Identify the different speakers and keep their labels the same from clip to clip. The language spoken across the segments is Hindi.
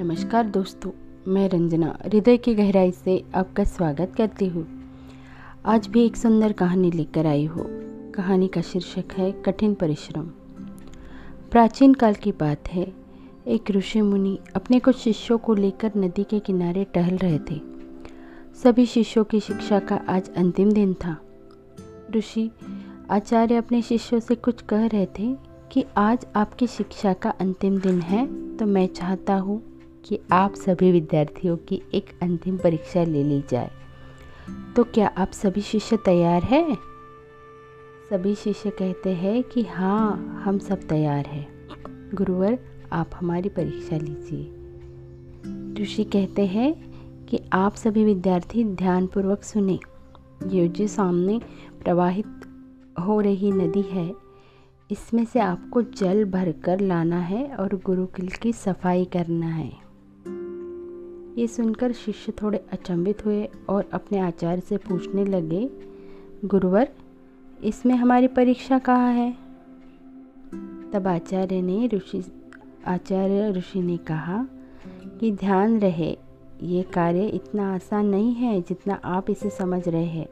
Speaker 1: नमस्कार दोस्तों, मैं रंजना, हृदय की गहराई से आपका स्वागत करती हूँ। आज भी एक सुंदर कहानी लेकर आई हूँ। कहानी का शीर्षक है, कठिन परिश्रम। प्राचीन काल की बात है, एक ऋषि मुनि अपने कुछ शिष्यों को लेकर नदी के किनारे टहल रहे थे। सभी शिष्यों की शिक्षा का आज अंतिम दिन था। ऋषि आचार्य अपने शिष्यों से कुछ कह रहे थे कि आज आपकी शिक्षा का अंतिम दिन है तो मैं चाहता हूँ कि आप सभी विद्यार्थियों की एक अंतिम परीक्षा ले ली जाए। तो क्या आप सभी शिष्य तैयार हैं? सभी शिष्य कहते हैं कि हाँ हम सब तैयार हैं। गुरुवर, आप हमारी परीक्षा लीजिए। ऋषि कहते हैं कि आप सभी विद्यार्थी ध्यानपूर्वक सुने। ये जो सामने प्रवाहित हो रही नदी है, इसमें से आपको जल भरकर लाना है और गुरुकुल की सफ़ाई करना है। ये सुनकर शिष्य थोड़े अचंभित हुए और अपने आचार्य से पूछने लगे, गुरुवर, इसमें हमारी परीक्षा कहाँ है? तब आचार्य ने ऋषि, आचार्य ऋषि ने कहा, कि ध्यान रहे, ये कार्य इतना आसान नहीं है जितना आप इसे समझ रहे हैं,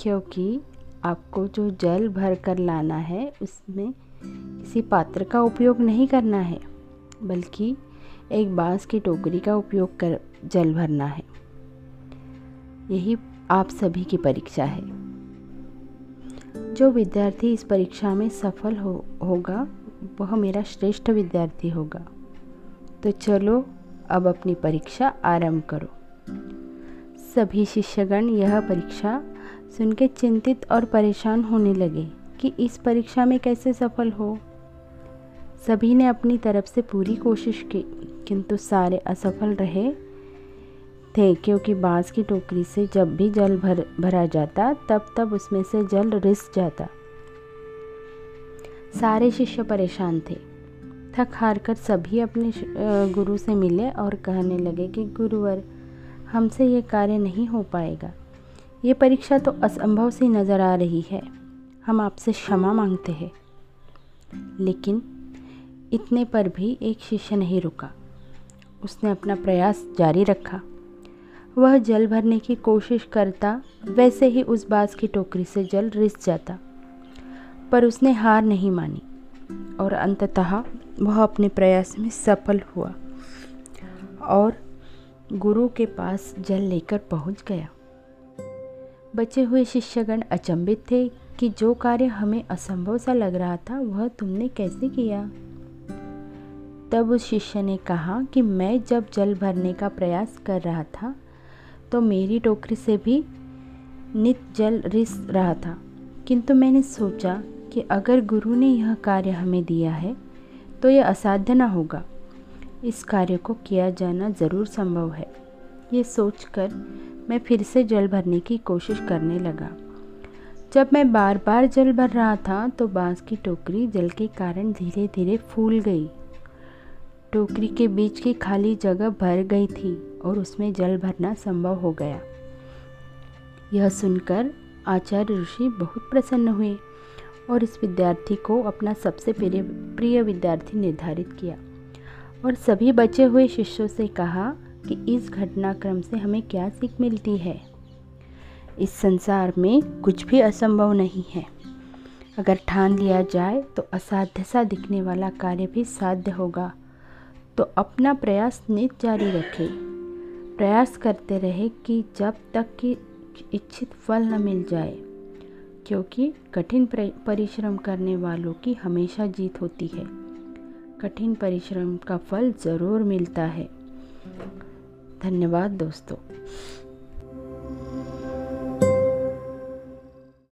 Speaker 1: क्योंकि आपको जो जल भर कर लाना है, उसमें किसी पात्र का उपयोग नहीं करना है, बल्कि एक बाँस की टोकरी का उपयोग कर जल भरना है। यही आप सभी की परीक्षा है। जो विद्यार्थी इस परीक्षा में सफल हो, होगा, वह मेरा श्रेष्ठ विद्यार्थी होगा। तो चलो, अब अपनी परीक्षा आरंभ करो। सभी शिष्यगण यह परीक्षा सुन के चिंतित और परेशान होने लगे कि इस परीक्षा में कैसे सफल हो। सभी ने अपनी तरफ़ से पूरी कोशिश की किंतु सारे असफल रहे थे, क्योंकि बाँस की टोकरी से जब भी जल भर, भरा जाता, तब तब उसमें से जल रिस जाता। सारे शिष्य परेशान थे। थक हार कर सभी अपने गुरु से मिले और कहने लगे कि, गुरुवर, हमसे ये कार्य नहीं हो पाएगा। ये परीक्षा तो असंभव सी नज़र आ रही है। हम आपसे क्षमा मांगते हैं। लेकिन इतने पर भी एक शिष्य नहीं रुका। उसने अपना प्रयास जारी रखा। वह जल भरने की कोशिश करता, वैसे ही उस बास की टोकरी से जल रिस जाता। पर उसने हार नहीं मानी और अंततः वह अपने प्रयास में सफल हुआ और गुरु के पास जल लेकर पहुँच गया। बचे हुए शिष्यगण अचंभित थे कि जो कार्य हमें असंभव सा लग रहा था, वह तुमने कैसे किया? तब उस शिष्य ने कहा कि मैं जब जल भरने का प्रयास कर रहा था तो मेरी टोकरी से भी नित जल रिस रहा था। किंतु मैंने सोचा कि अगर गुरु ने यह कार्य हमें दिया है तो यह असाध्य न होगा। इस कार्य को किया जाना ज़रूर संभव है। ये सोचकर मैं फिर से जल भरने की कोशिश करने लगा। जब मैं बार बार जल भर रहा था तो बाँस की टोकरी जल के कारण धीरे धीरे फूल गई। टोकरी के बीच की खाली जगह भर गई थी और उसमें जल भरना संभव हो गया। यह सुनकर आचार्य ऋषि बहुत प्रसन्न हुए और इस विद्यार्थी को अपना सबसे प्रिय प्रिय विद्यार्थी निर्धारित किया और सभी बचे हुए शिष्यों से कहा कि इस घटनाक्रम से हमें क्या सीख मिलती है। इस संसार में कुछ भी असंभव नहीं है। अगर ठान लिया जाए तो असाध्य सा दिखने वाला कार्य भी साध्य होगा। तो अपना प्रयास नित जारी रखें। प्रयास करते रहे कि जब तक कि इच्छित फल न मिल जाए, क्योंकि कठिन परिश्रम करने वालों की हमेशा जीत होती है। कठिन परिश्रम का फल ज़रूर मिलता है। धन्यवाद दोस्तों।